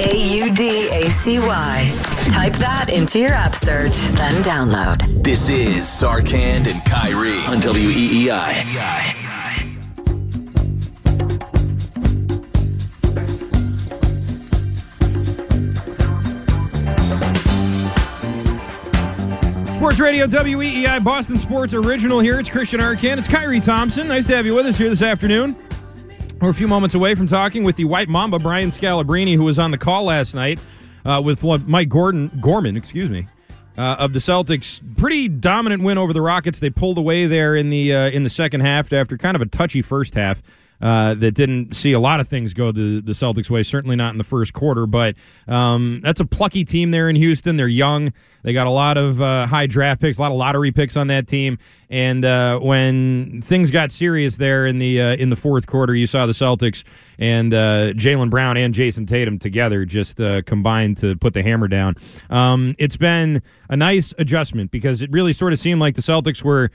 A U D A C Y. Type that into your app search, then download. This is Sarkand and Kyrie on E WEEI. Sports Radio WEEI Boston Sports Original here. It's Christian Arcand. It's Kyrie Thompson. Nice to have you with us here this afternoon. We're a few moments away from talking with the White Mamba, Brian Scalabrine, who was on the call last night uh, with Mike Gordon Gorman, excuse me, uh, of the Celtics. Pretty dominant win over the Rockets. They pulled away there in the uh, in the second half after kind of a touchy first half. Uh, that didn't see a lot of things go the, the Celtics' way, certainly not in the first quarter. But um, that's a plucky team there in Houston. They're young. They got a lot of uh, high draft picks, a lot of lottery picks on that team. And uh, when things got serious there in the uh, in the fourth quarter, you saw the Celtics and uh, Jaylen Brown and Jayson Tatum together just uh, combined to put the hammer down. Um, it's been a nice adjustment because it really sort of seemed like the Celtics were,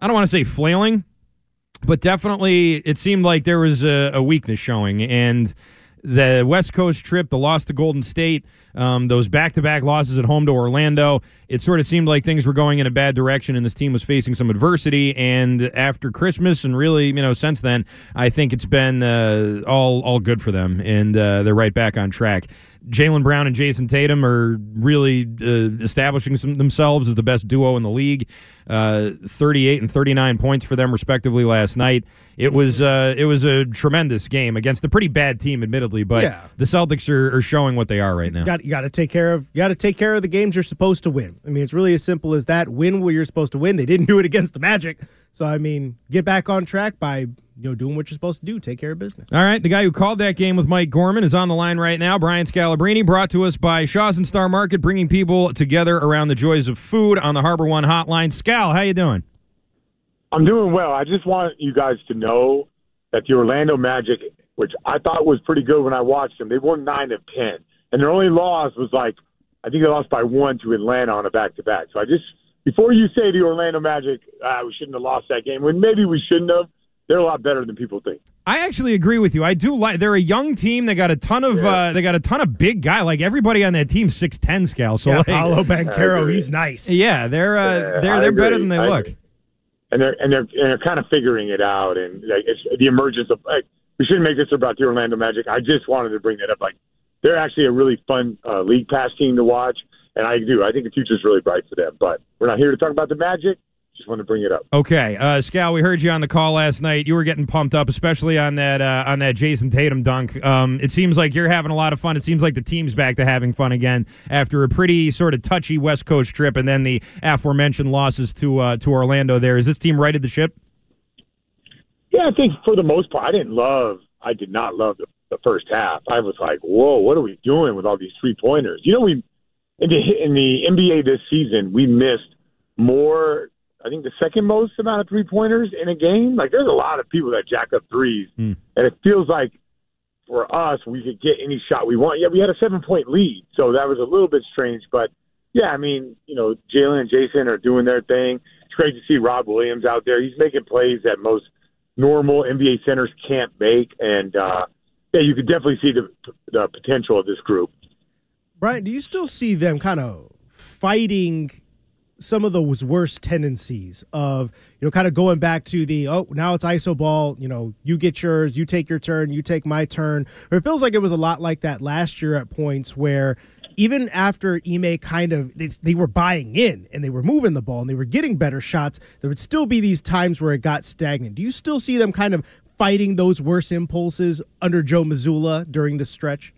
I don't want to say flailing, but definitely it seemed like there was a, a weakness showing. And the West Coast trip, the loss to Golden State, um, those back to back losses at home to Orlando, it sort of seemed like things were going in a bad direction and this team was facing some adversity. And after Christmas and really, you know, since then, I think it's been uh, all, all good for them and uh, they're right back on track. Jaylen Brown and Jayson Tatum are really uh, establishing some, themselves as the best duo in the league. Uh, 38 and 39 points for them respectively last night. It was uh, it was a tremendous game against a pretty bad team, admittedly, but Yeah. the Celtics are, are showing what they are right now. You got, you got to take care of you got to take care of the games you're supposed to win. I mean, it's really as simple as that. Win where you're supposed to win. They didn't do it against the Magic, so I mean, get back on track by you know doing what you're supposed to do. Take care of business. All right, the guy who called that game with Mike Gorman is on the line right now. Brian Scalabrine, brought to us by Shaw's and Star Market, bringing people together around the joys of food on the Harbor One Hotline. Scal, how you doing? I'm doing well. I just want you guys to know that the Orlando Magic, which I thought was pretty good when I watched them, they won nine of ten, and their only loss was like I think they lost by one to Atlanta on a back to back. So I just before you say the Orlando Magic, uh, we shouldn't have lost that game. When maybe we shouldn't have. They're a lot better than people think. I actually agree with you. I do like. They're a young team. They got a ton of. Uh, they got a ton of big guy. Like everybody on that team, six ten scale. So yeah, like, Paolo I Banchero, he's nice. yeah, they're uh, Yeah, they're I they're better than they I look. agree. and they're and they're and they're kind of figuring it out. And like, it's the emergence of like, we shouldn't make this about the Orlando Magic. I just wanted to bring that up. Like they're actually a really fun uh, league pass team to watch, and I do. I think the future's really bright for them. But we're not here to talk about the Magic. Just want to bring it up. Okay, uh, Scal, we heard you on the call last night. You were getting pumped up, especially on that uh, on that Jayson Tatum dunk. Um, it seems like you're having a lot of fun. It seems like the team's back to having fun again after a pretty sort of touchy West Coast trip, and then the aforementioned losses to uh, to Orlando. There is this team righted the ship. Yeah, I think for the most part, I didn't love. I did not love the, the first half. I was like, "Whoa, what are we doing with all these three pointers?" You know, we in the in the NBA this season we missed more. I think the second most amount of three pointers in a game. Like, there's a lot of people that jack up threes, Hmm. and it feels like for us we could get any shot we want. Yeah, we had a seven point lead, so that was a little bit strange, but. Yeah, I mean, you know, Jaylen and Jayson are doing their thing. It's great to see Rob Williams out there. He's making plays that most normal NBA centers can't make, and uh, yeah, you could definitely see the the potential of this group. Brian, do you still see them kind of fighting some of those worst tendencies of you know kind of going back to the oh now it's iso ball you know you get yours you take your turn you take my turn? Or it feels like it was a lot like that last year at points where even after Ime kind of they, they were buying in and they were moving the ball and they were getting better shots there would still be these times where it got stagnant. Do you still see them kind of fighting those worst impulses under Joe Mazzulla during the stretch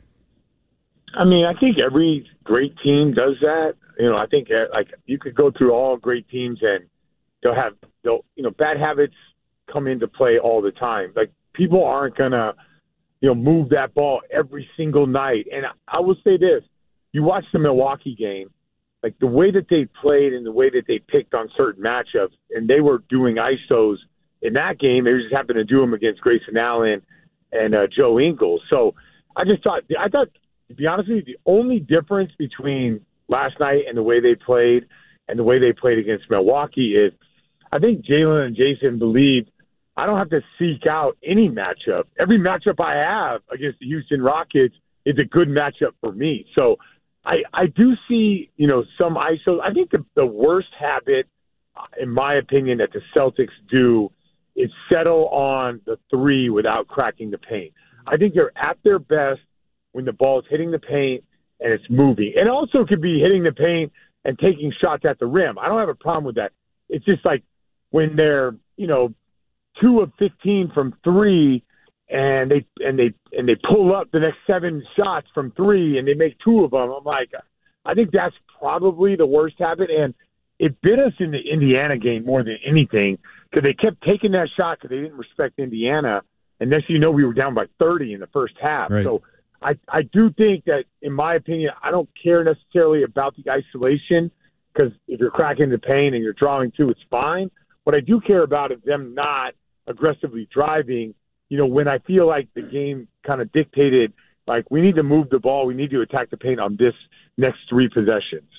I mean, I think every great team does that. You know, I think uh, like you could go through all great teams and they'll have they'll you know bad habits come into play all the time. Like people aren't gonna you know move that ball every single night. And I will say this: you watch the Milwaukee game, like the way that they played and the way that they picked on certain matchups, and they were doing isos in that game. They just happened to do them against Grayson Allen and uh, Joe Ingles. So I just thought I thought to be honest with you, the only difference between last night and the way they played and the way they played against Milwaukee is I think Jaylen and Jayson believed I don't have to seek out any matchup. Every matchup I have against the Houston Rockets is a good matchup for me. So I, I do see, you know, some ISO. I think the, the worst habit, uh, in my opinion, that the Celtics do is settle on the three without cracking the paint. I think they're at their best when the ball is hitting the paint and it's moving. And also could be hitting the paint and taking shots at the rim. I don't have a problem with that. It's just like when they're, you know, two of 15 from three and they and they and they pull up the next seven shots from three and they make two of them. I'm like, I think that's probably the worst habit, and it bit us in the Indiana game more than anything because they kept taking that shot because they didn't respect Indiana, and next you know we were down by 30 in the first half. Right. So I, I do think that, in my opinion, I don't care necessarily about the isolation because if you're cracking the paint and you're drawing two, it's fine. What I do care about is them not aggressively driving. You know, when I feel like the game kind of dictated, like we need to move the ball, we need to attack the paint on this next three possessions.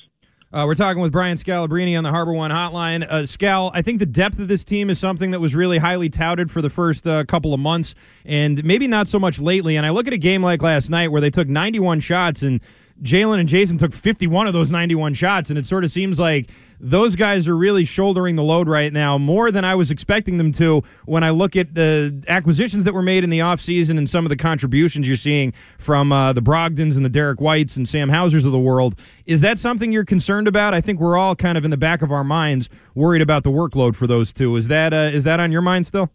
Uh, we're talking with Brian Scalabrine on the Harbor One Hotline. Uh, Scal, I think the depth of this team is something that was really highly touted for the first uh, couple of months, and maybe not so much lately. And I look at a game like last night where they took 91 shots and Jaylen and Jayson took 51 of those 91 shots, and it sort of seems like those guys are really shouldering the load right now more than I was expecting them to when I look at the acquisitions that were made in the offseason and some of the contributions you're seeing from uh, the Brogdons and the Derek Whites and Sam Hausers of the world. Is that something you're concerned about? I think we're all kind of in the back of our minds worried about the workload for those two. Is that uh, is that on your mind still?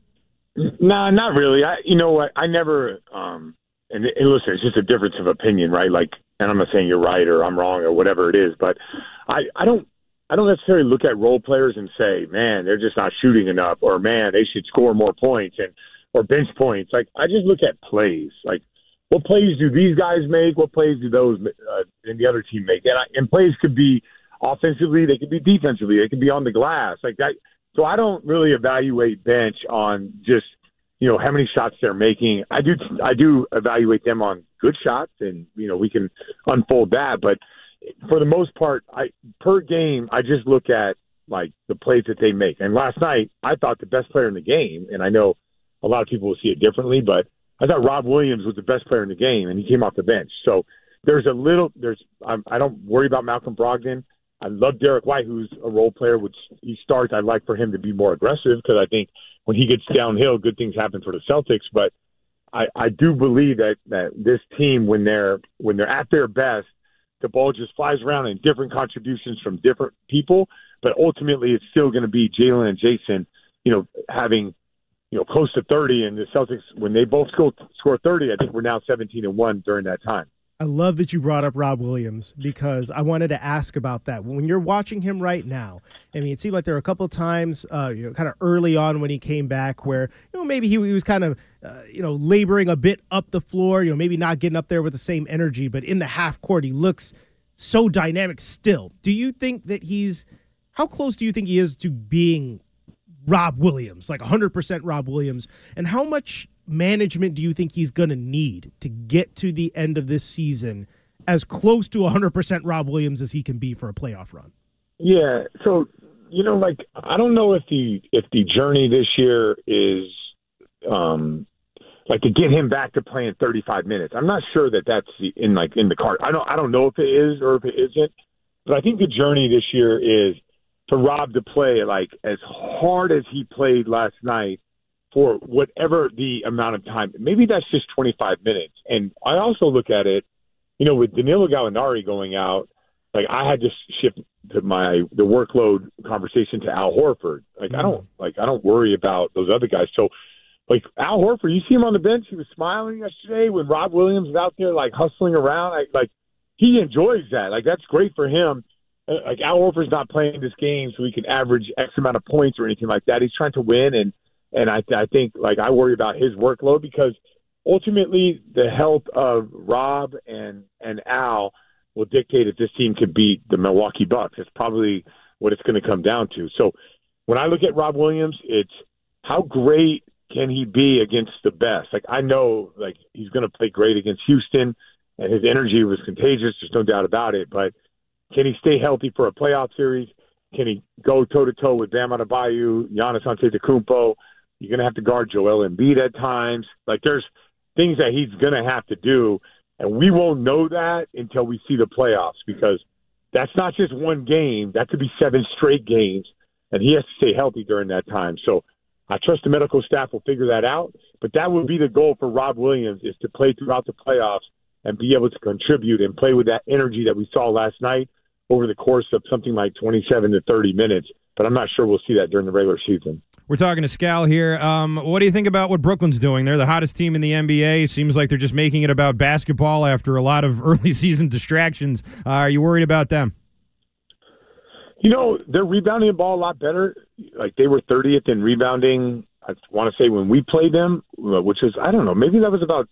No, nah, not really. I, you know what? I never. Um, and, and listen, it's just a difference of opinion, right? Like and I'm not saying you're right or I'm wrong or whatever it is, but I, I don't I don't necessarily look at role players and say, man, they're just not shooting enough, or man, they should score more points and or bench points. Like I just look at plays. Like what plays do these guys make? What plays do those uh, and the other team make? And, I, and plays could be offensively, they could be defensively, they could be on the glass. Like that. So I don't really evaluate bench on just you know how many shots they're making. I do I do evaluate them on good shots, and you know we can unfold that. But for the most part, I per game I just look at like the plays that they make. And last night I thought the best player in the game, and I know a lot of people will see it differently, but I thought Rob Williams was the best player in the game, and he came off the bench. So there's a little there's I'm, I don't worry about Malcolm Brogdon. I love Derek White, who's a role player, which he starts. I'd like for him to be more aggressive because I think when he gets downhill, good things happen for the Celtics. But I, I do believe that that this team, when they're when they're at their best, the ball just flies around in different contributions from different people. But ultimately, it's still going to be Jaylen and Jayson, you know, having you know close to 30, and the Celtics when they both score score 30, I think we're now 17 and one during that time. I love that you brought up Rob Williams because I wanted to ask about that. When you're watching him right now, I mean, it seemed like there were a couple of times, uh, you know, kind of early on when he came back, where you know maybe he, he was kind of, uh, you know, laboring a bit up the floor, you know, maybe not getting up there with the same energy, but in the half court, he looks so dynamic still. Do you think that he's? How close do you think he is to being Rob Williams, like 100% Rob Williams? And how much management do you think he's going to need to get to the end of this season as close to 100% Rob Williams as he can be for a playoff run? Yeah, so you know like I don't know if the if the journey this year is um like to get him back to playing 35 minutes. I'm not sure that that's in like in the card. I don't I don't know if it is or if it isn't, but I think the journey this year is for Rob to play like as hard as he played last night for whatever the amount of time. Maybe that's just 25 minutes. And I also look at it, you know, with Danilo Gallinari going out, like I had to shift to my the workload conversation to Al Horford. Like I don't like I don't worry about those other guys. So like Al Horford, you see him on the bench, he was smiling yesterday when Rob Williams was out there like hustling around. I, like he enjoys that. Like that's great for him. Uh, Like Al Horford's not playing this game so he can average X amount of points or anything like that. He's trying to win, and and I I think like I worry about his workload because ultimately the health of Rob and and Al will dictate if this team can beat the Milwaukee Bucks. It's probably what it's going to come down to. So when I look at Rob Williams, it's how great can he be against the best? Like I know like he's going to play great against Houston and his energy was contagious, there's no doubt about it, but can he stay healthy for a playoff series? Can he go toe to toe with Bam Adebayo, Giannis Antetokounmpo? You're going to have to guard Joel Embiid at times. Like there's things that he's going to have to do, and we won't know that until we see the playoffs because that's not just one game. That could be seven straight games, and he has to stay healthy during that time. So I trust the medical staff will figure that out. But that would be the goal for Rob Williams is to play throughout the playoffs and be able to contribute and play with that energy that we saw last night over the course of something like 27 to 30 minutes. But I'm not sure we'll see that during the regular season. We're talking to Scal here. Um, what do you think about what Brooklyn's doing? They're the hottest team in the NBA. Seems like they're just making it about basketball after a lot of early season distractions. Uh, are you worried about them? You know, they're rebounding the ball a lot better. Like they were 30th in rebounding. I want to say when we played them, uh, which was I don't know, maybe that was about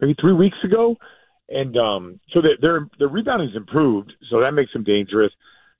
maybe three weeks ago. And um, so their their rebounding's improved, so that makes them dangerous.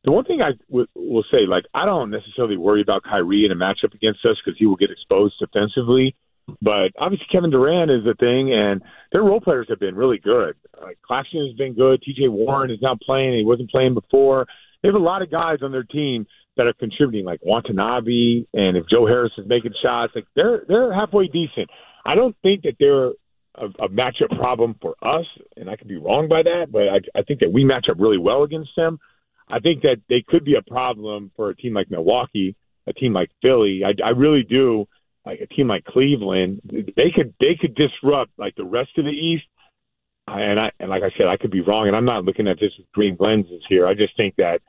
The one thing I w- will say, like I don't necessarily worry about Kyrie in a matchup against us because he will get exposed defensively. But obviously Kevin Durant is the thing, and their role players have been really good. Like Claxton has been good. T.J. Warren is now playing; he wasn't playing before. They have a lot of guys on their team that are contributing, like Watanabe, and if Joe Harris is making shots, like they're they're halfway decent. I don't think that they're a, a matchup problem for us, and I could be wrong by that, but I, I think that we match up really well against them. I think that they could be a problem for a team like Milwaukee, a team like Philly. I, I really do. Like a team like Cleveland, they could they could disrupt like the rest of the East. And I and like I said, I could be wrong, and I'm not looking at this with green lenses here. I just think that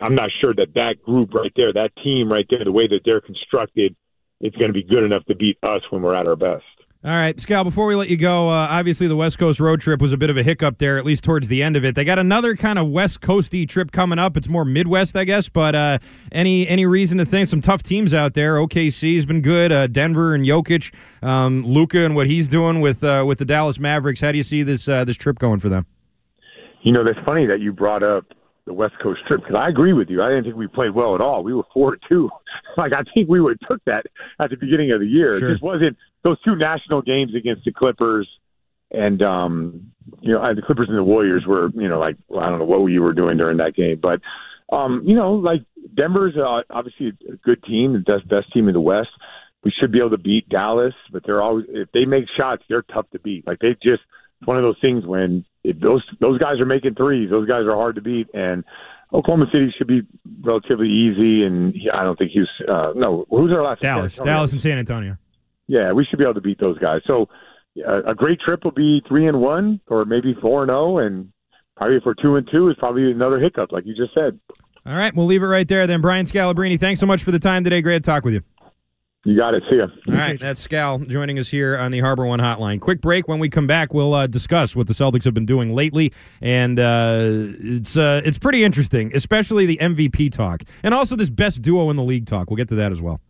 I'm not sure that that group right there, that team right there, the way that they're constructed, it's going to be good enough to beat us when we're at our best. All right, Scal, before we let you go, uh, obviously the West Coast road trip was a bit of a hiccup there, at least towards the end of it. They got another kind of West Coasty trip coming up. It's more Midwest, I guess, but uh, any any reason to think some tough teams out there? OKC's been good. Uh, Denver and Jokic, um, Luka and what he's doing with uh, with the Dallas Mavericks. How do you see this uh, this trip going for them? You know, that's funny that you brought up the West Coast trip because I agree with you. I didn't think we played well at all. We were four two. Like I think we would have took that at the beginning of the year. Sure. It just wasn't those two national games against the Clippers and um you know the Clippers and the Warriors were you know like well, I don't know what you were doing during that game, but um you know like Denver's uh, obviously a good team, the best best team in the West. We should be able to beat Dallas, but they're always if they make shots, they're tough to beat. Like they just it's one of those things when if those those guys are making threes, those guys are hard to beat, and Oklahoma City should be relatively easy. And I don't think he's uh, no. Who's our last? Dallas. Dallas and San Antonio. Yeah, we should be able to beat those guys. So uh, a great trip will be three and one, or maybe four and zero, and probably if we're two and two is probably another hiccup, like you just said. All right, we'll leave it right there then. Brian Scalabrine, thanks so much for the time today. Great to talk with you. You got it. See ya. All right, that's Scal joining us here on the Harbor One Hotline. Quick break. When we come back, we'll uh, discuss what the Celtics have been doing lately, and uh, it's uh, it's pretty interesting, especially the MVP talk, and also this best duo in the league talk. We'll get to that as well.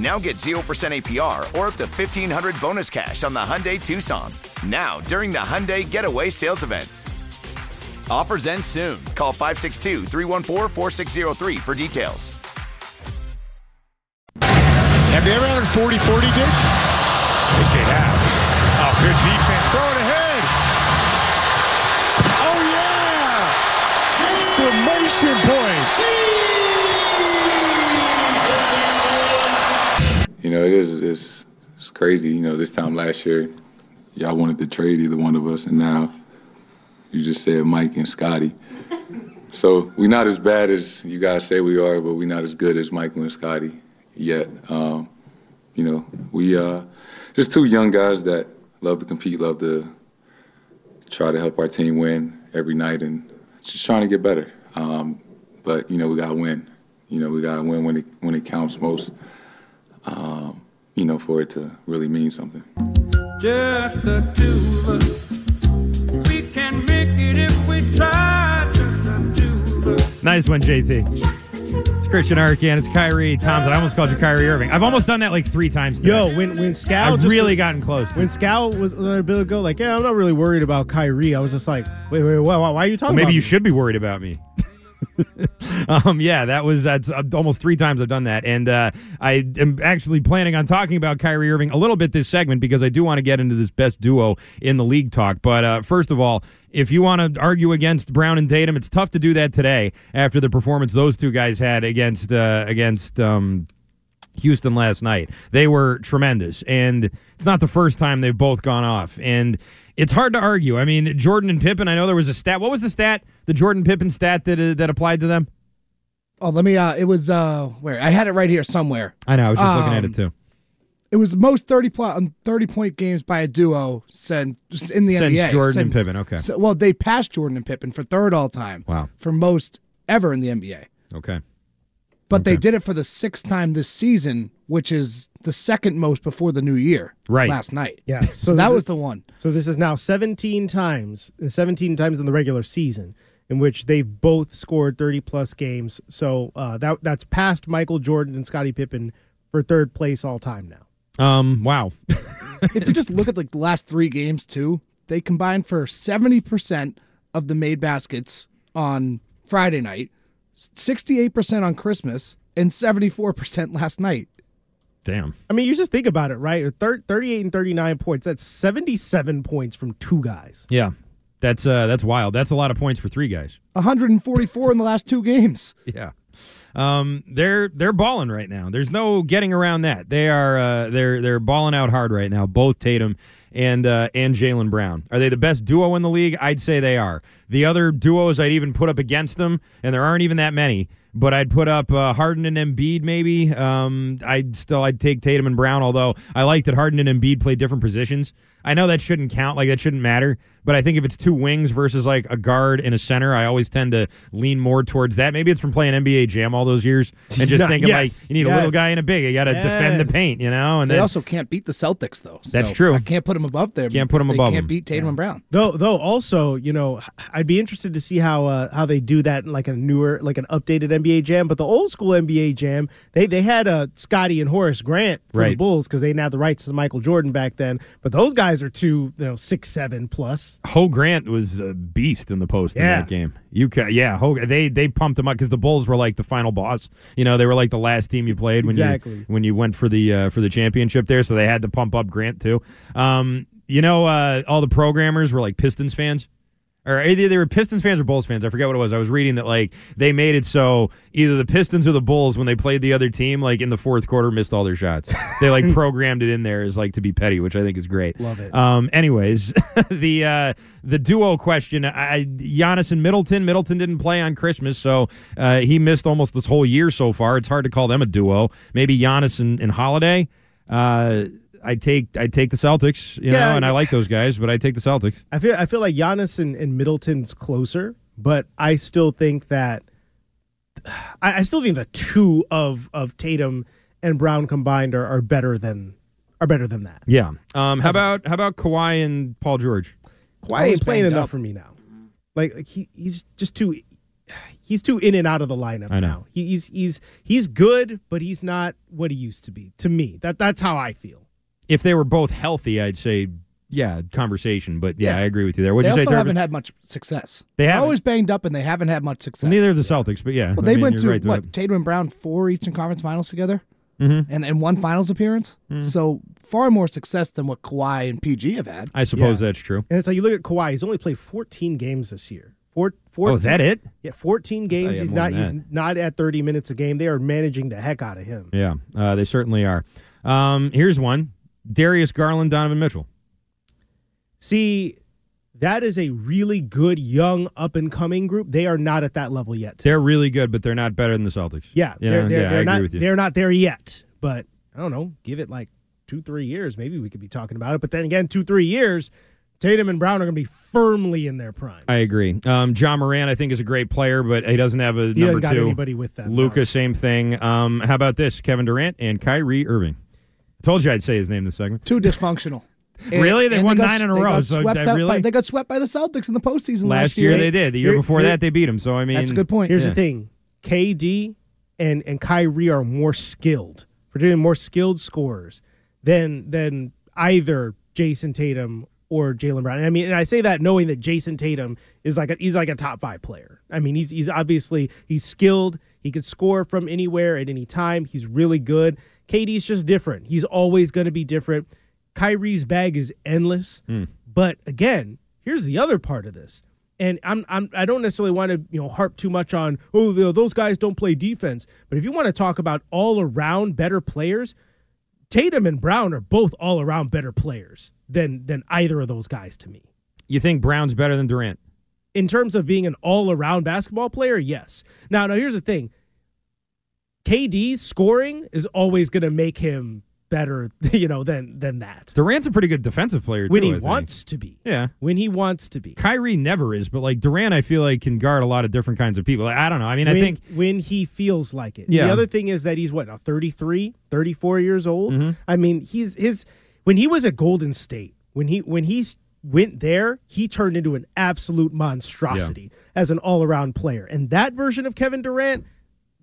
Now get 0% APR or up to 1500 bonus cash on the Hyundai Tucson. Now, during the Hyundai Getaway Sales Event. Offers end soon. Call 562 314 4603 for details. Have they ever had a 40 40 dig? I think they have. Oh, good defense. Throw it ahead. Oh, yeah. Exclamation point. You know, it is it's, it's crazy. You know, this time last year, y'all wanted to trade either one of us, and now you just said Mike and Scottie. So we're not as bad as you guys say we are, but we're not as good as Michael and Scottie yet. Um, you know, we uh, just two young guys that love to compete, love to try to help our team win every night, and just trying to get better. Um, but you know, we gotta win. You know, we gotta win when it when it counts most. Um, you know, for it to really mean something. Just the two of us. We can make it if we try. Just the two of us. Nice one, JT. It's Christian Arcand. It's Kyrie Thompson. I almost called you Kyrie Irving. I've almost done that like three times. Today. Yo, when when Scal I've just- really gotten close. When Scal was let a bit ago, like, yeah, I'm not really worried about Kyrie. I was just like, wait, wait, why, why, why are you Well, talking? maybe about you me? should be worried about me. um, yeah, that was that's uh, almost three times I've done that, and uh, I am actually planning on talking about Kyrie Irving a little bit this segment because I do want to get into this best duo in the league talk. But uh, first of all, if you want to argue against Brown and Tatum, it's tough to do that today after the performance those two guys had against uh, against. Um, Houston last night. They were tremendous, and it's not the first time they've both gone off. And it's hard to argue. I mean, Jordan and Pippen. I know there was a stat. What was the stat? The Jordan Pippen stat that uh, that applied to them. Oh, let me. Uh, it was uh, where I had it right here somewhere. I know. I was just looking at Um, it too. It was the most thirty point um, thirty point games by a duo since in the NBA Since NBA Jordan and Pippen, okay. So- well, they passed Jordan and Pippen for third all time. Wow. For most ever in the NBA, Okay. but they did it for the sixth time this season, which is the second most before the new year. Right. Last night. Yeah. So that that is- was the one. So this is now 17 times, 17 times in the regular season in which they've both scored 30 plus games. So uh, that that's past Michael Jordan and Scottie Pippen for third place all time now. Um. Wow. if you just look at like the last three games too, they combined for seventy percent of the made baskets on Friday night, sixty-eight percent on Christmas, and seventy-four percent last night. Damn. I mean, you just think about it, right? 38 and 39 points. That's 77 points from two guys. Yeah. That's uh that's wild. That's a lot of points for three guys. One hundred and forty-four in the last two games. Yeah. Um, they're they're balling right now. There's no getting around that. They are uh, they're they're balling out hard right now. Both Tatum and uh, and Jaylen Brown. Are they the best duo in the league? I'd say they are. The other duos I'd even put up against them, and there aren't even that many. But I'd put up uh, Harden and Embiid maybe. Um, I'd still I'd take Tatum and Brown. Although I like that Harden and Embiid play different positions. I know that shouldn't count, like that shouldn't matter. But I think if it's two wings versus like a guard and a center, I always tend to lean more towards that. Maybe it's from playing NBA Jam all those years and just Yeah, thinking yes, like you need a little guy and a big. You got to defend the paint, you know. And they then also can't beat the Celtics though. That's true. I can't put them above there. Can't put if 'em they above Can't 'em. beat Tatum and Brown. Though, though, also, you know, I'd be interested to see how uh, how they do that in like a newer, like an updated NBA Jam, but the old school NBA Jam, they they had uh, Scottie and Horace Grant for the Bulls because they didn't have the rights to Michael Jordan back then. But those guys are two, you know, six seven plus. Ho Grant was a beast in the post in that game. You ca yeah, Ho, they they pumped him up because the Bulls were like the final boss. You know, they were like the last team you played when Exactly. you when you went for the uh, for the championship there. So they had to pump up Grant too. Um, you know, uh, all the programmers were like Pistons fans. Or either they were Pistons fans or Bulls fans. I forget what it was. I was reading that like they made it so either the Pistons or the Bulls when they played the other team, like in the fourth quarter, missed all their shots. They like programmed it in there as like to be petty, which I think is great. Love it. Um, anyways, the uh, the duo question: I, Giannis and Middleton. Middleton didn't play on Christmas, so uh, he missed almost this whole year so far. It's hard to call them a duo. Maybe Giannis and, and Holiday. Uh, I take I take the Celtics, you Yeah, know, and I like those guys, but I take the Celtics. I feel I feel like Giannis and, and Middleton's closer, but I still think that I, I still think the two of of Tatum and Brown combined are, are better than are better than that. Yeah. Um, how about how about Kawhi and Paul George? Kawhi ain't playing enough up. for me now. Like, like he, he's just too he's too in and out of the lineup I know. now. He, he's he's he's good, but he's not what he used to be. To me, that that's how I feel. If they were both healthy, I'd say yeah, conversation. But yeah, Yeah. I agree with you there. What'd they you say, also Durbin? haven't had much success. They They're haven't. always banged up, and they haven't had much success. Neither of the Celtics, but yeah. Well, I they mean, went you're to right, what Tatum and Brown four Eastern Conference Finals together, Mhm. and and one Finals appearance. Mm-hmm. So far more success than what Kawhi and PG have had. I suppose Yeah. that's true. And it's like you look at Kawhi; he's only played 14 games this year. Four, 14, Oh, is that it? Yeah, 14 games. He's not. He's not at 30 minutes a game. They are managing the heck out of him. Yeah, uh, they certainly are. Um, here's one: Darius Garland, Donovan Mitchell. See, that is a really good young up and coming group. They are not at that level yet. They're really good, but they're not better than the Celtics. Yeah, You they're, know, they're, yeah, I they're agree not. with you. They're not there yet. But I don't know. Give it like two, three years. Maybe we could be talking about it. But then again, two, three years, Tatum and Brown are going to be firmly in their prime. I agree. Um, Ja Morant, I think, is a great player, but he doesn't have a He number two. anybody with that? Luka, same thing. Um, how about this? Kevin Durant and Kyrie Irving. I told you I'd say his name this segment. Too dysfunctional. Really? They won got- nine in a they row, got so swept that really- by- they got swept by the Celtics in the postseason last, Last year they did. The year Here- before that they beat him. So I mean, That's a good point. Here's Yeah. the thing: KD and and Kyrie are more skilled, particularly more skilled scorers than than either Jayson Tatum or Jaylen Brown. And I mean, and I say that knowing that Jayson Tatum is like a, he's like a top five player. I mean, he's he's obviously he's skilled. He could score from anywhere at any time. He's really good. KD's just different. He's always going to be different. Kyrie's bag is endless. Hmm. But again, here's the other part of this. And I'm, I'm I don't necessarily want to you know harp too much on oh you know, those guys don't play defense. But if you want to talk about all around better players, Tatum and Brown are both all around better players than than either of those guys to me. you think Brown's better than Durant? In terms of being an all around basketball player, yes. Now now here's the thing. KD's scoring is always going to make him better, you know, than than that. Durant's a pretty good defensive player When he wants to be. Yeah. When he wants to be. Kyrie never is, but like Durant, I feel like can guard a lot of different kinds of people. Like, I don't know. I mean, I think when he feels like it. Yeah. The other thing is that he's what now 33, 34 years old. Mm-hmm. I mean, he's his when he was at Golden State, when he when he went there, he turned into an absolute monstrosity as an all-around player. And that version of Kevin Durant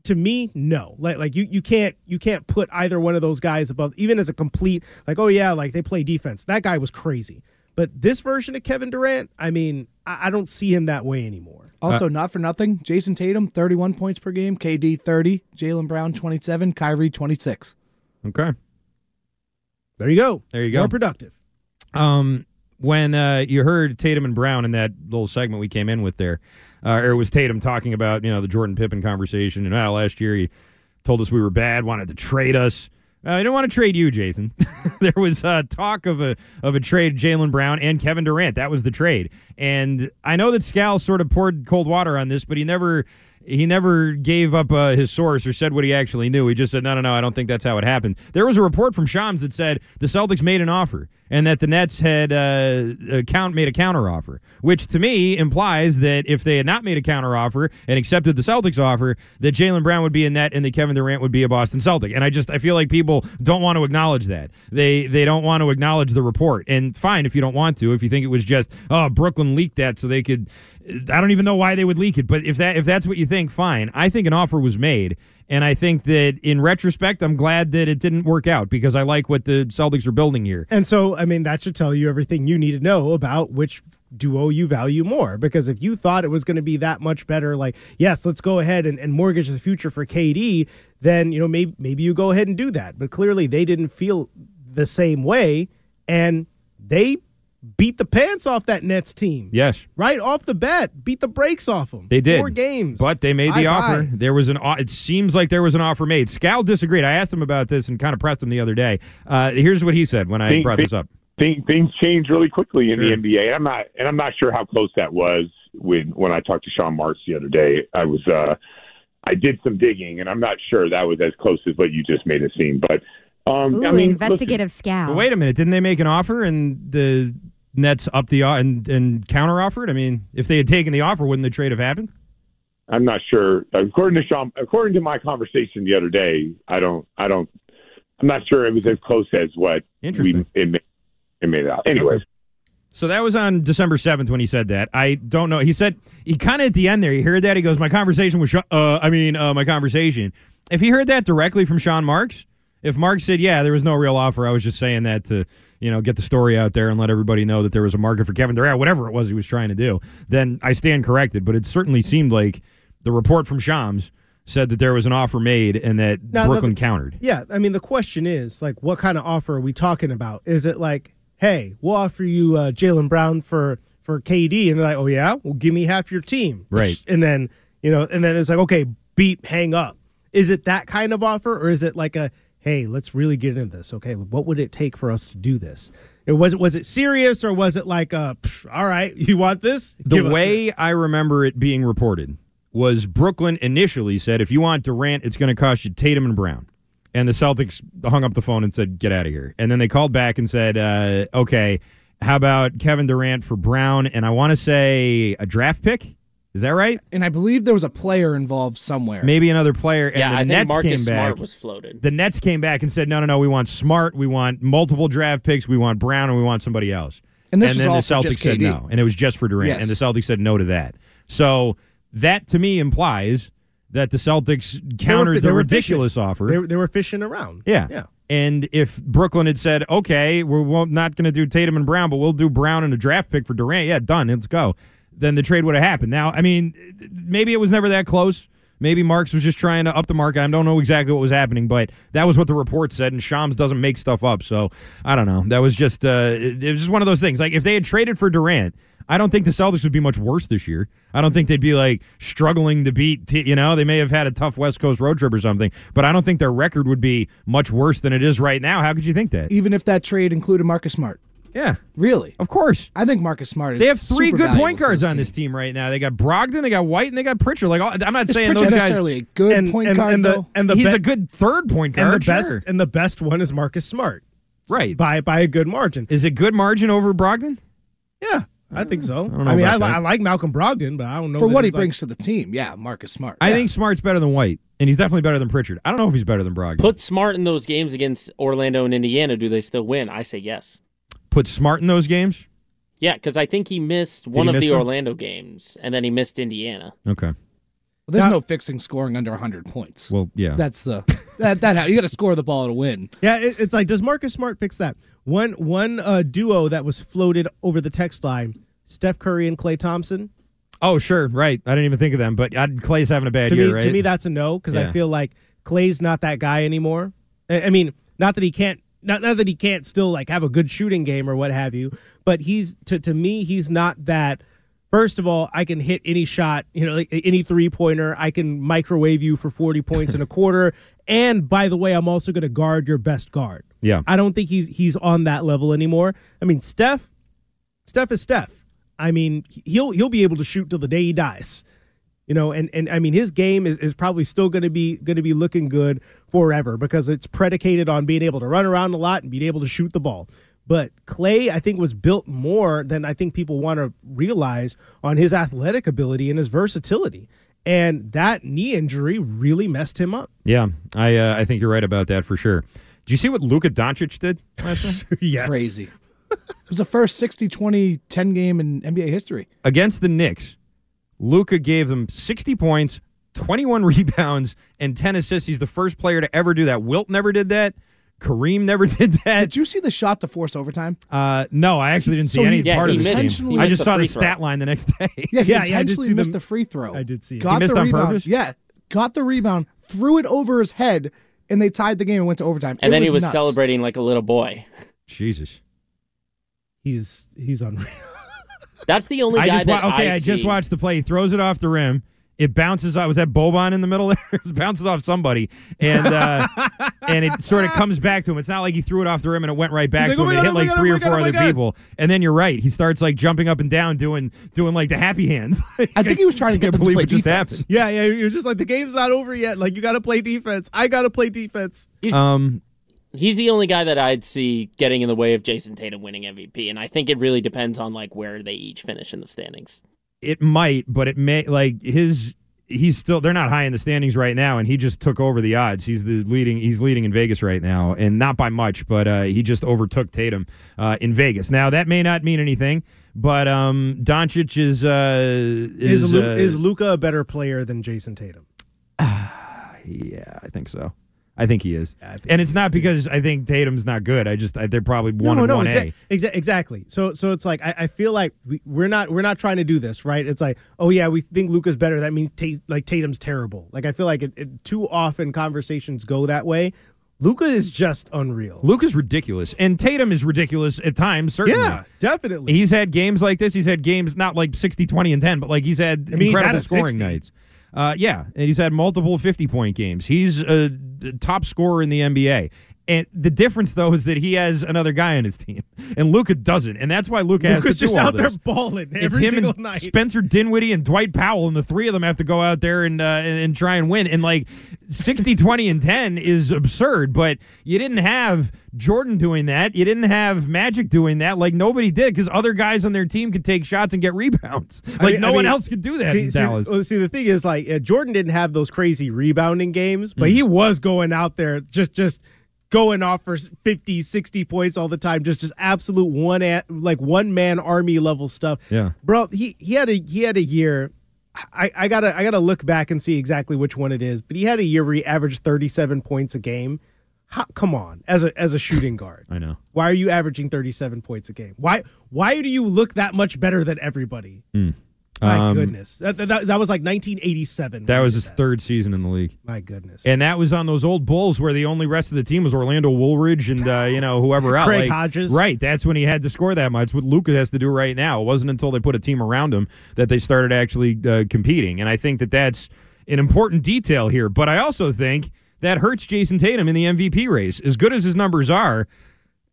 to me, no. Like like you you can't you can't put either one of those guys above even as a complete like oh yeah, like they play defense. That guy was crazy. But this version of Kevin Durant, I mean, I, I don't see him that way anymore. Also, Uh, not for nothing, Jayson Tatum, 31 points per game, KD 30, Jaylen Brown 27, Kyrie 26. okay. There you go. There you go. More productive. Um, when uh, you heard Tatum and Brown in that little segment we came in with there, uh, or it was Tatum talking about you know the Jordan Pippen conversation, and last year he told us we were bad, wanted to trade us. Uh, I didn't want to trade you, Jayson. there was uh, talk of a of a trade, Jaylen Brown and Kevin Durant. That was the trade, and I know that Scal sort of poured cold water on this, but he never he never gave up uh, his source or said what he actually knew. He just said, no, no, no, I don't think that's how it happened. There was a report from Shams that said the Celtics made an offer and that the Nets had uh, account made a counteroffer, which to me implies that if they had not made a counteroffer and accepted the Celtics offer, that Jaylen Brown would be a net and that Kevin Durant would be a Boston Celtic. And I just I feel like people don't want to acknowledge that. They they don't want to acknowledge the report. And fine if you don't want to. If you think it was just oh Brooklyn leaked that so they could I don't even know why they would leak it. But if that if that's what you think, fine. I think an offer was made. And I think that in retrospect, I'm glad that it didn't work out because I like what the Celtics are building here. And so, I mean, that should tell you everything you need to know about which duo you value more. Because if you thought it was going to be that much better, like, yes, let's go ahead and, and mortgage the future for KD, then, you know, maybe, maybe you go ahead and do that. But clearly they didn't feel the same way. And they beat the pants off that Nets team. Yes. Right off the bat, beat the brakes off them. They did. Four games. But they made the Bye-bye. offer. There was an. o- It seems like there was an offer made. Scal disagreed. I asked him about this and kind of pressed him the other day. Uh, here's what he said when I Thing- brought this up. Thing, things change really quickly in Sure. the NBA. I'm not, and I'm not sure how close that was when when I talked to Sean Marks the other day. I was, uh, I did some digging, and I'm not sure that was as close as what you just made it seem. But um, Ooh, I mean, investigative Scal. But wait a minute. Didn't they make an offer and the Nets up the and and counter offered? I mean, if they had taken the offer, wouldn't the trade have happened? I'm not sure. According to Sean, according to my conversation the other day, I don't, I don't, I'm not sure it was as close as what Interesting. we it made, it made out. Anyways. So that was on December 7th when he said that. I don't know. He said, he kind of at the end there, he heard that. He goes, My conversation was, uh, I mean, uh, my conversation. If he heard that directly from Sean Marks, if Marks said, Yeah, there was no real offer, I was just saying that to, you know, get the story out there and let everybody know that there was a market for Kevin Durant, whatever it was he was trying to do, then I stand corrected. But it certainly seemed like the report from Shams said that there was an offer made and that Now, Brooklyn the- countered. Yeah, I mean the question is like, what kind of offer are we talking about? Is it like, hey, we'll offer you uh, Jaylen Brown for for KD, and they're like, oh yeah, well give me half your team, Right. And then you know, and then it's like, okay, beep, hang up. Is it that kind of offer, or is it like a, hey, let's really get into this? Okay, what would it take for us to do this? It was was it serious, or was it like, uh, pff, all right, you want this? The Give way I remember it being reported was Brooklyn initially said, if you want Durant, it's going to cost you Tatum and Brown. And the Celtics hung up the phone and said, get out of here. And then they called back and said, uh, okay, how about Kevin Durant for Brown? And I want to say a draft pick. Is that right? And I believe there was a player involved somewhere. Maybe another player. And yeah, the I think Nets Marcus came Smart back. was floated. The Nets came back and said, no, no, no, we want Smart, we want multiple draft picks, we want Brown, and we want somebody else. And this was then all the Celtics said no, and it was just for Durant, Yes. and the Celtics said no to that. So that to me implies that the Celtics They were- countered they the ridiculous fishing. offer. They, were- they were fishing around. yeah. yeah. And if Brooklyn had said, okay, we're not going to do Tatum and Brown, but we'll do Brown and a draft pick for Durant, yeah, done, let's go, then the trade would have happened. Now, I mean, maybe it was never that close. Maybe Marks was just trying to up the market. I don't know exactly what was happening, but that was what the report said. And Shams doesn't make stuff up, so I don't know. That was just uh, it was just one of those things. Like if they had traded for Durant, I don't think the Celtics would be much worse this year. I don't think they'd be like struggling to beat. T- you know, they may have had a tough West Coast road trip or something, but I don't think their record would be much worse than it is right now. How could you think that? Even if that trade included Marcus Smart. Yeah. Really? Of course. I think Marcus Smart is They have three super good point to guards on this team. team right now. They got Brogdon, they got White, and they got Pritchard. Like all, I'm not Is saying Pritchard those guys necessarily a good And- point and- guard and the- though? and the He's be- a good third point and guard. And the best sure. and the best one is Marcus Smart, right? By by a good margin. Is it good margin over Brogdon? Yeah, I think so. I, don't mean, I, li- I like Malcolm Brogdon, but I don't know For what he like- brings to the team, yeah, Marcus Smart. I think Smart's better than White, and he's definitely better than Pritchard. I don't know if he's better than Brogdon. Put Smart in those games against Orlando and Indiana. Do they still win? I say yes. Put Smart in those games. Yeah, because I think he missed Did one he of miss the them? Orlando games, and then he missed Indiana. Okay. Well, there's Now- no fixing scoring under 100 points. Well, yeah. That's the that that how you got to score the ball to win. Yeah, it, it's like does Marcus Smart fix that? One one uh, duo that was floated over the text line: Steph Curry and Klay Thompson. Oh, sure, right. I didn't even think of them, but uh, Klay's having a bad to year, me, right? to me, that's a no because Yeah. I feel like Klay's not that guy anymore. I, I mean, not that he can't, not, not that he can't still like have a good shooting game or what have you, but he's to to me, he's not that. First of all, I can hit any shot, you know, like any three pointer. I can microwave you for forty points in a quarter. And by the way, I'm also going to guard your best guard. Yeah. I don't think he's he's on that level anymore. I mean, Steph, Steph is Steph. I mean, he'll he'll be able to shoot till the day he dies. You know, and, and I mean his game is, is probably still gonna be gonna be looking good forever because it's predicated on being able to run around a lot and being able to shoot the ball. But Klay, I think, was built more than I think people want to realize on his athletic ability and his versatility. And that knee injury really messed him up. Yeah, I uh, I think you're right about that for sure. do you see what Luka Doncic did last night? yes. Crazy. it was the first 60 20 10 game in NBA history. Against the Knicks, Luka gave them 60 points, 21 rebounds, and 10 assists. He's the first player to ever do that. Wilt never did that. Kareem never did that. Did you see the shot to force overtime? Uh, no, I actually didn't see So any yeah, part he of this missed- game. I just the saw the free throw. stat line the next day. Yeah, he Yeah, yeah, I did intentionally see missed the- the free throw. I did see it. Got He missed the on rebound. purpose? Yeah, got the rebound, threw it over his head, and they tied the game and went to overtime. And It then he was nuts. celebrating like a little boy. Jesus. He's he's unreal. That's the only I guy just wa- that okay. I, I, just see. watched the play. He throws it off the rim. It bounces off. Was that Boban in the middle there? it bounces off somebody, and uh, and it sort of comes back to him. It's not like he threw it off the rim and it went right back He's to like, him. "Oh It my hit God, like oh my three God, or oh four my God, other oh God." people, and then you're right. He starts like jumping up and down, doing doing like the happy hands. I think he was trying to get can't them to believe play it just defense. happened. yeah, yeah. You're just like the game's not over yet. Like you got to play defense. I got to play defense. Um, He's the only guy that I'd see getting in the way of Jayson Tatum winning MVP, and I think it really depends on like where they each finish in the standings. it might, but it may like his. He's still. They're not high in the standings right now, and he just took over the odds. He's the leading. He's leading in Vegas right now, and not by much, but uh, he just overtook Tatum uh, in Vegas. Now that may not mean anything, but um, Doncic is uh, is Is Lu- uh, is Luka a better player than Jayson Tatum? yeah, I think so. I think he is, I think and it's not because I think Tatum's not good. I just I, they're probably one no, and no, one exa- A. exa- exactly. So, so it's like I, I feel like we, we're not we're not trying to do this, right? It's like, oh yeah, we think Luka's better. That means like Tatum's terrible. Like I feel like it, it, too often conversations go that way. Luka is just unreal. Luka's ridiculous, and Tatum is ridiculous at times. Certainly, Yeah, definitely. He's had games like this. He's had games not like 60, 20, and 10, but like he's had I mean, he's incredible had scoring 60. nights. Uh, yeah, and he's had multiple 50 point games. He's a top scorer in the NBA. And the difference, though, is that he has another guy on his team, and Luka doesn't, and that's why Luka has to Luka's do just all out there this. balling It's him single and night. Spencer Dinwiddie and Dwight Powell, and the three of them have to go out there and uh, and, and try and win. And like 60, 20, and 10 is absurd, but you didn't have Jordan doing that. You didn't have Magic doing that. Like nobody did because other guys on their team could take shots and get rebounds. Like I mean- no I one else could do that see, in see, Dallas. well, see, the thing is, like uh, Jordan didn't have those crazy rebounding games, Mm. but he was going out there just just going off for 50, 60 points all the time, just just absolute one at, like one man army level stuff. Yeah. bro, he he had a he had a year. I, I gotta I gotta look back and see exactly which one it is, but he had a year where he averaged thirty seven points a game. How, come on, as a as a shooting guard, I know. why are you averaging thirty seven points a game? Why why do you look that much better than everybody? Hmm. My Um, goodness, that, that, that was like 1987. That was his that. third season in the league. My goodness. And that was on those old Bulls where the only rest of the team was Orlando Woolridge and uh, you know whoever else. Craig Like, Hodges. Right. That's when he had to score that much. What Luka has to do right now. It wasn't until they put a team around him that they started actually uh, competing. And I think that that's an important detail here. But I also think that hurts Jayson Tatum in the MVP race. As good as his numbers are,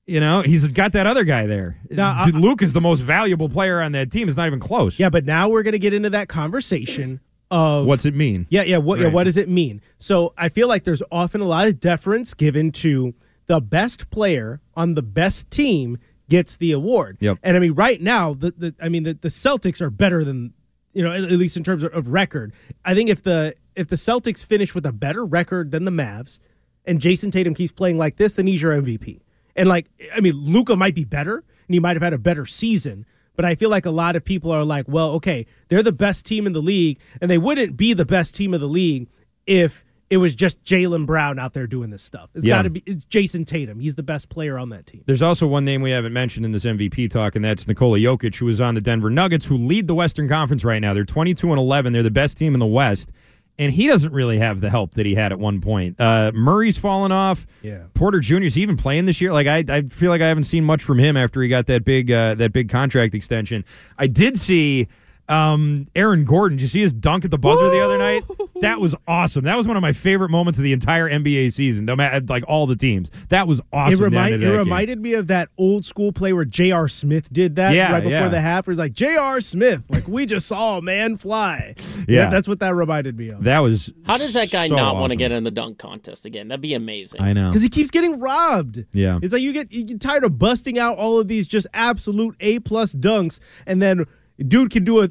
you know, he's got that other guy there. Now, Dude, Luke is the most valuable player on that team. It's not even close. Yeah, but now we're gonna get into that conversation of What's it mean? Yeah, yeah. What, yeah, what does it mean? So I feel like there's often a lot of deference given to the best player on the best team gets the award. Yep. And I mean, right now, the, the I mean, the, the Celtics are better than you know, at, at least in terms of, of record. I think if the if the Celtics finish with a better record than the Mavs, and Jayson Tatum keeps playing like this, then he's your MVP. And like, I mean, Luka might be better, and he might have had a better season. But I feel like a lot of people are like, well, okay, they're the best team in the league, and they wouldn't be the best team of the league if it was just Jaylen Brown out there doing this stuff. It's Yeah. got to be it's Jayson Tatum. He's the best player on that team. There's also one name we haven't mentioned in this MVP talk, and that's Nikola Jokic, who is on the Denver Nuggets, who lead the Western Conference right now. They're 22 and 11. They're the best team in the West, and he doesn't really have the help that he had at one point. Uh, Murray's fallen off. Yeah. Porter Jr. is he even playing this year. Like I, I feel like I haven't seen much from him after he got that big, uh, that big contract extension. I did see. Um, Aaron Gordon, did you see his dunk at the buzzer the other night? That was awesome. That was one of my favorite moments of the entire NBA season. No matter like all the teams, that was awesome. It, remind, it that game. reminded me of that old school play where J.R. Smith did that Yeah, right before yeah. the half. Where he's like, J.R. Smith, like we just saw a man fly. Yeah. that's what that reminded me of. That was How does that guy so not want to get in the dunk contest again? That'd be amazing. I know. Because he keeps getting robbed. Yeah. It's like you get you get tired of busting out all of these just absolute A plus dunks, and then dude can do a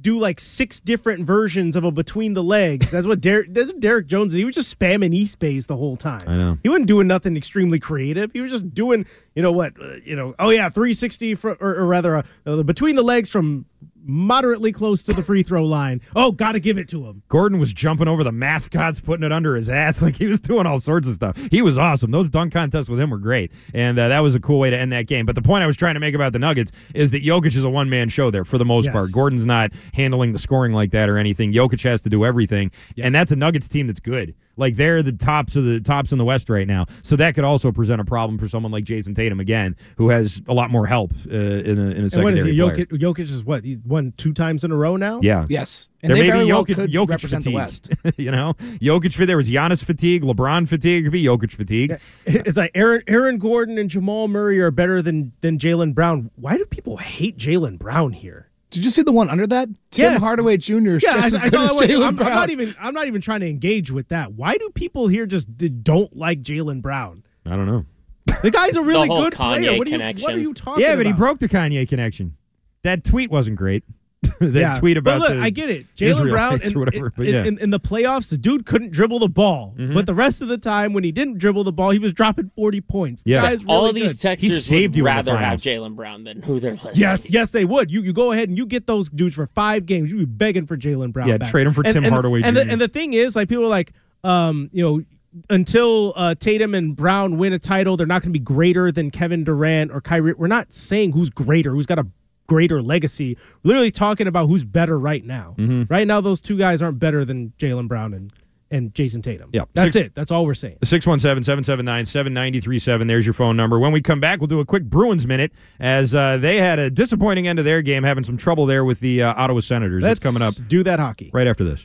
do like six different versions of a between the legs. That's what Derrick. That's what Derrick Jones. did. He was just spamming East Bays the whole time. I know. He wasn't doing nothing extremely creative. He was just doing, you know what, uh, you know, oh yeah, 360 fr- or, or rather, uh, uh, between the legs from moderately close to the free throw line. Oh, got to give it to him. Gordon was jumping over the mascots, putting it under his ass. Like he was doing all sorts of stuff. He was awesome. Those dunk contests with him were great. And uh, that was a cool way to end that game. But the point I was trying to make about the Nuggets is that Jokic is a one man show there for the most Yes. part. Gordon's not handling the scoring like that or anything. Jokic has to do everything. And that's a Nuggets team that's good. Like they're the tops of the tops in the West right now. So that could also present a problem for someone like Jayson Tatum again, who has a lot more help uh, in a, in a And what is secondary he? player. Jokic, Jokic is what? He's won two times in a row now? Yeah. Yes. And there they may very be well Jokic, could Jokic represent the. West. you know, Jokic fatigue. There was Giannis fatigue, LeBron fatigue. It could be Jokic fatigue. It's like Aaron Aaron Gordon and Jamal Murray are better than than Jaylen Brown. Why do people hate Jaylen Brown here? Did you see the one under that? Tim Yes. Hardaway Jr. is Yeah, I, as I good saw that one. I'm, I'm not even I'm not even trying to engage with that. Why do people here just d- don't like Jaylen Brown? I don't know. The guy's a really whole good player. What are you What are you talking Yeah, about? but he broke the Kanye connection. That tweet wasn't great. that Yeah. tweet But about look, the I get it. Jaylen Brown Israelites in, or whatever. in, But yeah, in, in the playoffs, the dude couldn't dribble the ball. Mhm. But the rest of the time, when he didn't dribble the ball, he was dropping 40 points. The Yeah. guy's really All of these good. Texans saved would you rather have. Jaylen Brown than who they're listing. Yes, yes, they would. You you go ahead and you get those dudes for five games. You'd be begging for Jaylen Brown. Yeah, back. trade him for And- Tim and- Hardaway And the, Jr.. and the thing is, like people are like, um, you know, until uh, Tatum and Brown win a title, they're not going to be greater than Kevin Durant or Kyrie. We're not saying who's greater, who's got a greater legacy. Literally talking about who's better right now. Mm-hmm. Right now, those two guys aren't better than Jaylen Brown and and Jayson Tatum. Yeah. that's Six- it. That's all we're saying. 617 779 7937. There's your phone number. When we come back, we'll do a quick Bruins minute as uh, they had a disappointing end of their game, having some trouble there with the uh, Ottawa Senators. Let's That's coming up Do that hockey. right after this.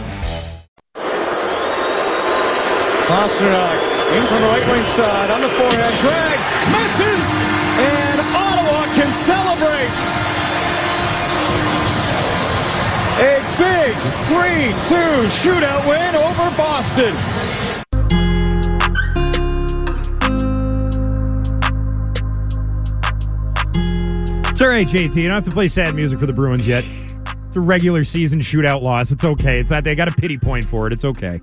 Pastrnak in from the right wing side on the forehand, drags, misses, and Ottawa can celebrate. A big 3-2 shootout win over Boston. It's all right, JT. You don't have to play sad music for the Bruins yet. It's a regular season shootout loss. It's okay. It's not. They got a pity point for it. It's okay.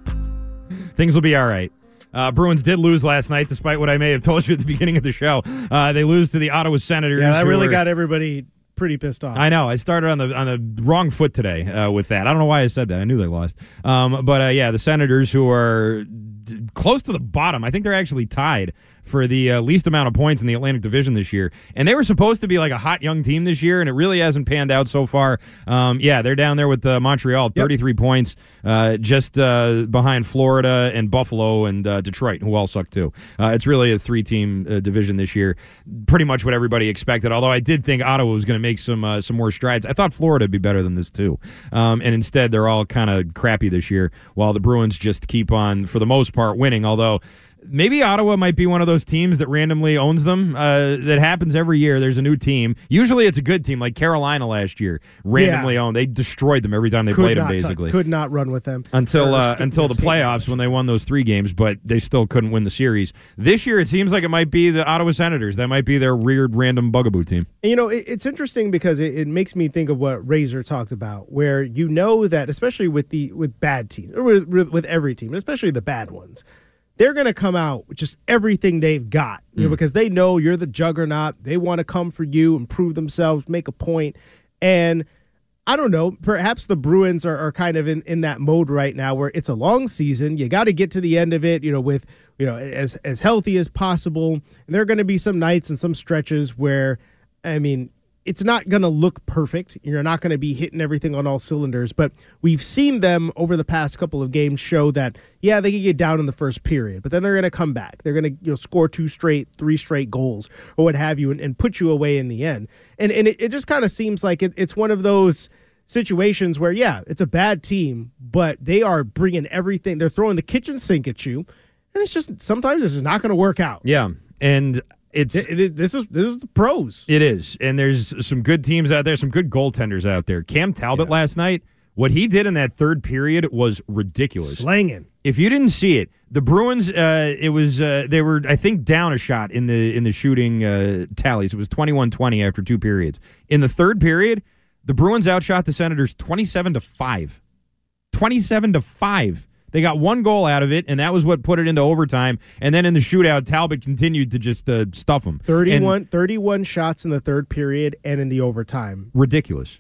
Things will be all right. Uh, Bruins did lose last night, despite what I may have told you at the beginning of the show. Uh, they lose to the Ottawa Senators. Yeah, that really were- got everybody pretty pissed off. I know. I started on the on the wrong foot today uh, with that. I don't know why I said that. I knew they lost. Um, but uh, yeah, the Senators, who are d- close to the bottom, I think they're actually tied for the uh, least amount of points in the Atlantic Division this year. And they were supposed to be like a hot young team this year, and it really hasn't panned out so far. Um, yeah, they're down there with uh, Montreal, 33 points, uh, just uh, behind Florida and Buffalo and uh, Detroit, who all suck too. Uh, it's really a three team uh, division this year. Pretty much what everybody expected, although I did think Ottawa was going to make some uh, some more strides. I thought Florida would be better than this too. Um, and instead, they're all kind of crappy this year, while the Bruins just keep on, for the most part, winning, although maybe Ottawa might be one of those teams that randomly owns them. Uh, that happens every year. There's a new team. Usually it's a good team, like Carolina last year, randomly Yeah. owned. They destroyed them every time they could played them, basically. could not run with them until uh, until the playoffs when they won those three games, but they still couldn't win the series. This year, it seems like it might be the Ottawa Senators. That might be their weird random bugaboo team. You know, it, it's interesting because it, it makes me think of what Razor talked about, where you know that, especially with the with bad teams or with, with every team, especially the bad ones, they're going to come out with just everything they've got, you know, Mm. because they know you're the juggernaut. They want to come for you and prove themselves, make a point. point, and. I don't know. Perhaps the Bruins are, are kind of in, in that mode right now where it's a long season. You got to get to the end of it, you know, with you know as as healthy as possible. And there are going to be some nights and some stretches where, I mean, it's not going to look perfect. You're not going to be hitting everything on all cylinders, but we've seen them over the past couple of games show that yeah, they can get down in the first period, but then they're going to come back. They're going to you know score two straight, three straight goals or what have you, and, and put you away in the end. And and it, it just kind of seems like it, it's one of those situations where yeah, it's a bad team, but they are bringing everything. They're throwing the kitchen sink at you, and it's just sometimes this is not going to work out. Yeah, and it's this is this is the pros. It is, and there's some good teams out there, some good goaltenders out there. Cam Talbot last night, what he did in that third period was ridiculous. Slanging. If you didn't see it, the Bruins, uh, it was uh, they were I think down a shot in the in the shooting uh, tallies. It was 21-20 after two periods. In the third period, the Bruins outshot the Senators 27 to 5. 27 to 5. They got one goal out of it, and that was what put it into overtime. And then in the shootout, Talbot continued to just uh, stuff them. 31, 31 shots in the third period and in the overtime. ridiculous.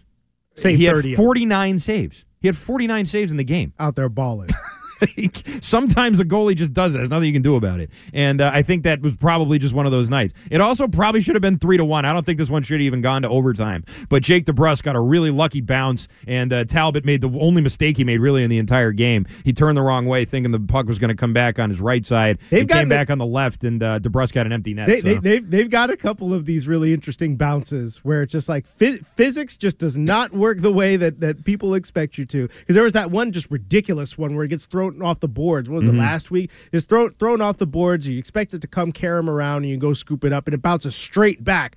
Save he 30 had 49 saves. He had 49 saves in the game. Out there balling. Sometimes a goalie just does that. There's nothing you can do about it. And uh, I think that was probably just one of those nights. It also probably should have been three to one. I don't think this one should have even gone to overtime. But Jake DeBrusk got a really lucky bounce, and uh, Talbot made the only mistake he made really in the entire game. He turned the wrong way, thinking the puck was going to come back on his right side. They've it came a- back on the left, and uh, DeBrusk got an empty net. They, so. they, they've, they've got a couple of these really interesting bounces where it's just like phy- physics just does not work the way that, that people expect you to. Because there was that one just ridiculous one where he gets thrown off the boards. What was Mhm. it last week? It's thrown thrown off the boards. You expect it to come carry him around and you go scoop it up and it bounces straight back.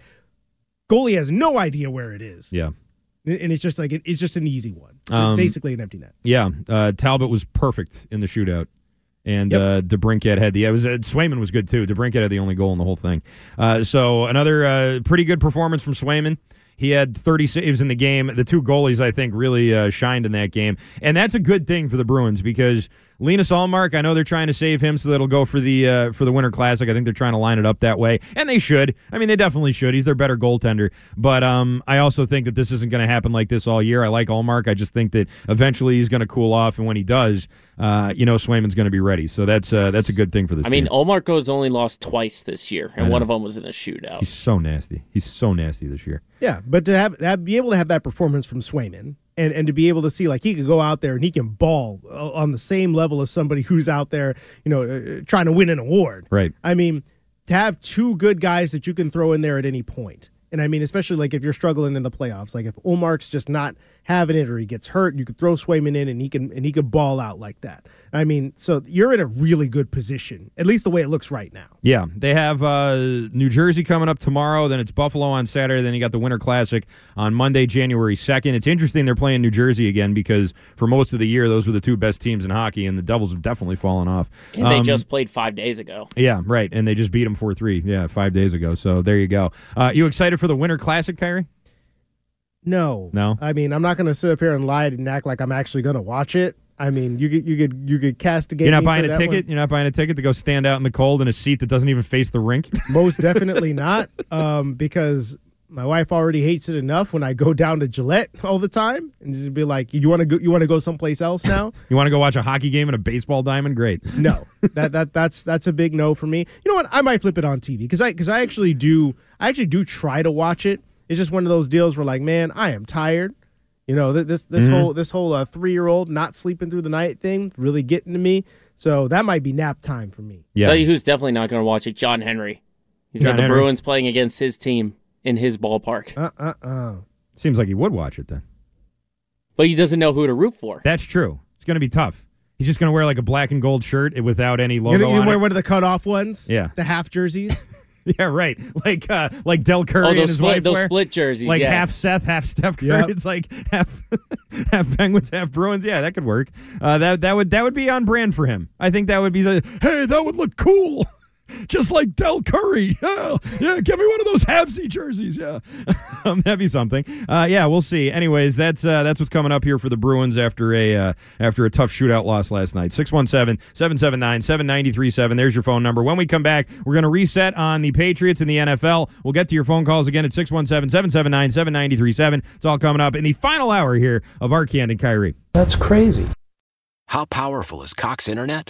Goalie has no idea where it is. yeah. And it's just like it's just an easy one. Um, Basically an empty net. Yeah, uh, Talbot was perfect in the shootout, and uh, DeBrincat had the. It was uh, Swayman was good too. DeBrincat had the only goal in the whole thing. Uh, so another uh, pretty good performance from Swayman. He had 30 saves in the game. The two goalies, I think, really uh, shined in that game, and that's a good thing for the Bruins because Linus Ullmark. I know they're trying to save him so that it'll go for the uh, for the Winter Classic. I think they're trying to line it up that way, and they should. I mean, they definitely should. He's their better goaltender, but um, I also think that this isn't going to happen like this all year. I like Ullmark. I just think that eventually he's going to cool off, and when he does, uh, you know, Swayman's going to be ready. So that's uh, that's a good thing for this. I mean, team. Ullmark's only lost twice this year, and one of them was in a shootout. he's so nasty. He's so nasty this year. Yeah, but to have, have be able to have that performance from Swayman and and to be able to see like he could go out there and he can ball uh, on the same level as somebody who's out there, you know, uh, trying to win an award. Right. I mean, to have two good guys that you can throw in there at any point. And I mean, especially like if you're struggling in the playoffs, like if Ullmark's just not having it or he gets hurt, you could throw Swayman in and he can and he could ball out like that. I mean, so you're in a really good position, at least the way it looks right now. Yeah, they have uh, New Jersey coming up tomorrow. Then it's Buffalo on Saturday. Then you got the Winter Classic on Monday, January second. It's interesting they're playing New Jersey again because for most of the year those were the two best teams in hockey, and the Devils have definitely fallen off. And they Um, just played five days ago. yeah, right, and they just beat them four three. Yeah, five days ago. So there you go. Uh, you excited for the Winter Classic, Kyrie? No. No? I mean, I'm not going to sit up here and lie and act like I'm actually going to watch it. I mean, you could you could you could castigate. You're not buying a ticket. one. You're not buying a ticket to go stand out in the cold in a seat that doesn't even face the rink. Most definitely not, um, because my wife already hates it enough when I go down to Gillette all the time and just be like, "You want to go? You want to go someplace else now?" You want to go watch a hockey game and a baseball diamond? Great. no, that that that's that's a big no for me. You know what? I might flip it on TV because I because I actually do I actually do try to watch it. It's just one of those deals where like, man, I am tired. You know, th- this this Mhm. whole this whole uh, three year old not sleeping through the night thing really getting to me. So that might be nap time for me. Yeah. Tell you who's definitely not going to watch it. John Henry. He's John got the Henry. Bruins playing against his team in his ballpark, Uh uh uh. Seems like he would watch it then. but he doesn't know who to root for. That's true. It's going to be tough. He's just going to wear like a black and gold shirt without any You, logo know, you on wear it. one of the cut off ones. Yeah. the half jerseys. Yeah, right. Like uh like Del Curry Oh, and his split- wife those wear. split jerseys, Like yeah. half Seth, half Steph Curry. Yep. It's like half half Penguins, half Bruins. Yeah, that could work. Uh, that that would that would be on brand for him. I think that would be. the- Hey, that would look cool. Just like Del Curry. Yeah, yeah. Give me one of those halfsy jerseys. Yeah, um, that'd be something. Uh, yeah, we'll see. Anyways, that's uh, that's what's coming up here for the Bruins after a uh, after a tough shootout loss last night. 617-779-7937. There's your phone number. When we come back, we're going to reset on the Patriots and the NFL. We'll get to your phone calls again at 617-779-7937. It's all coming up in the final hour here of Arcand and Kyrie. That's crazy. How powerful is Cox Internet?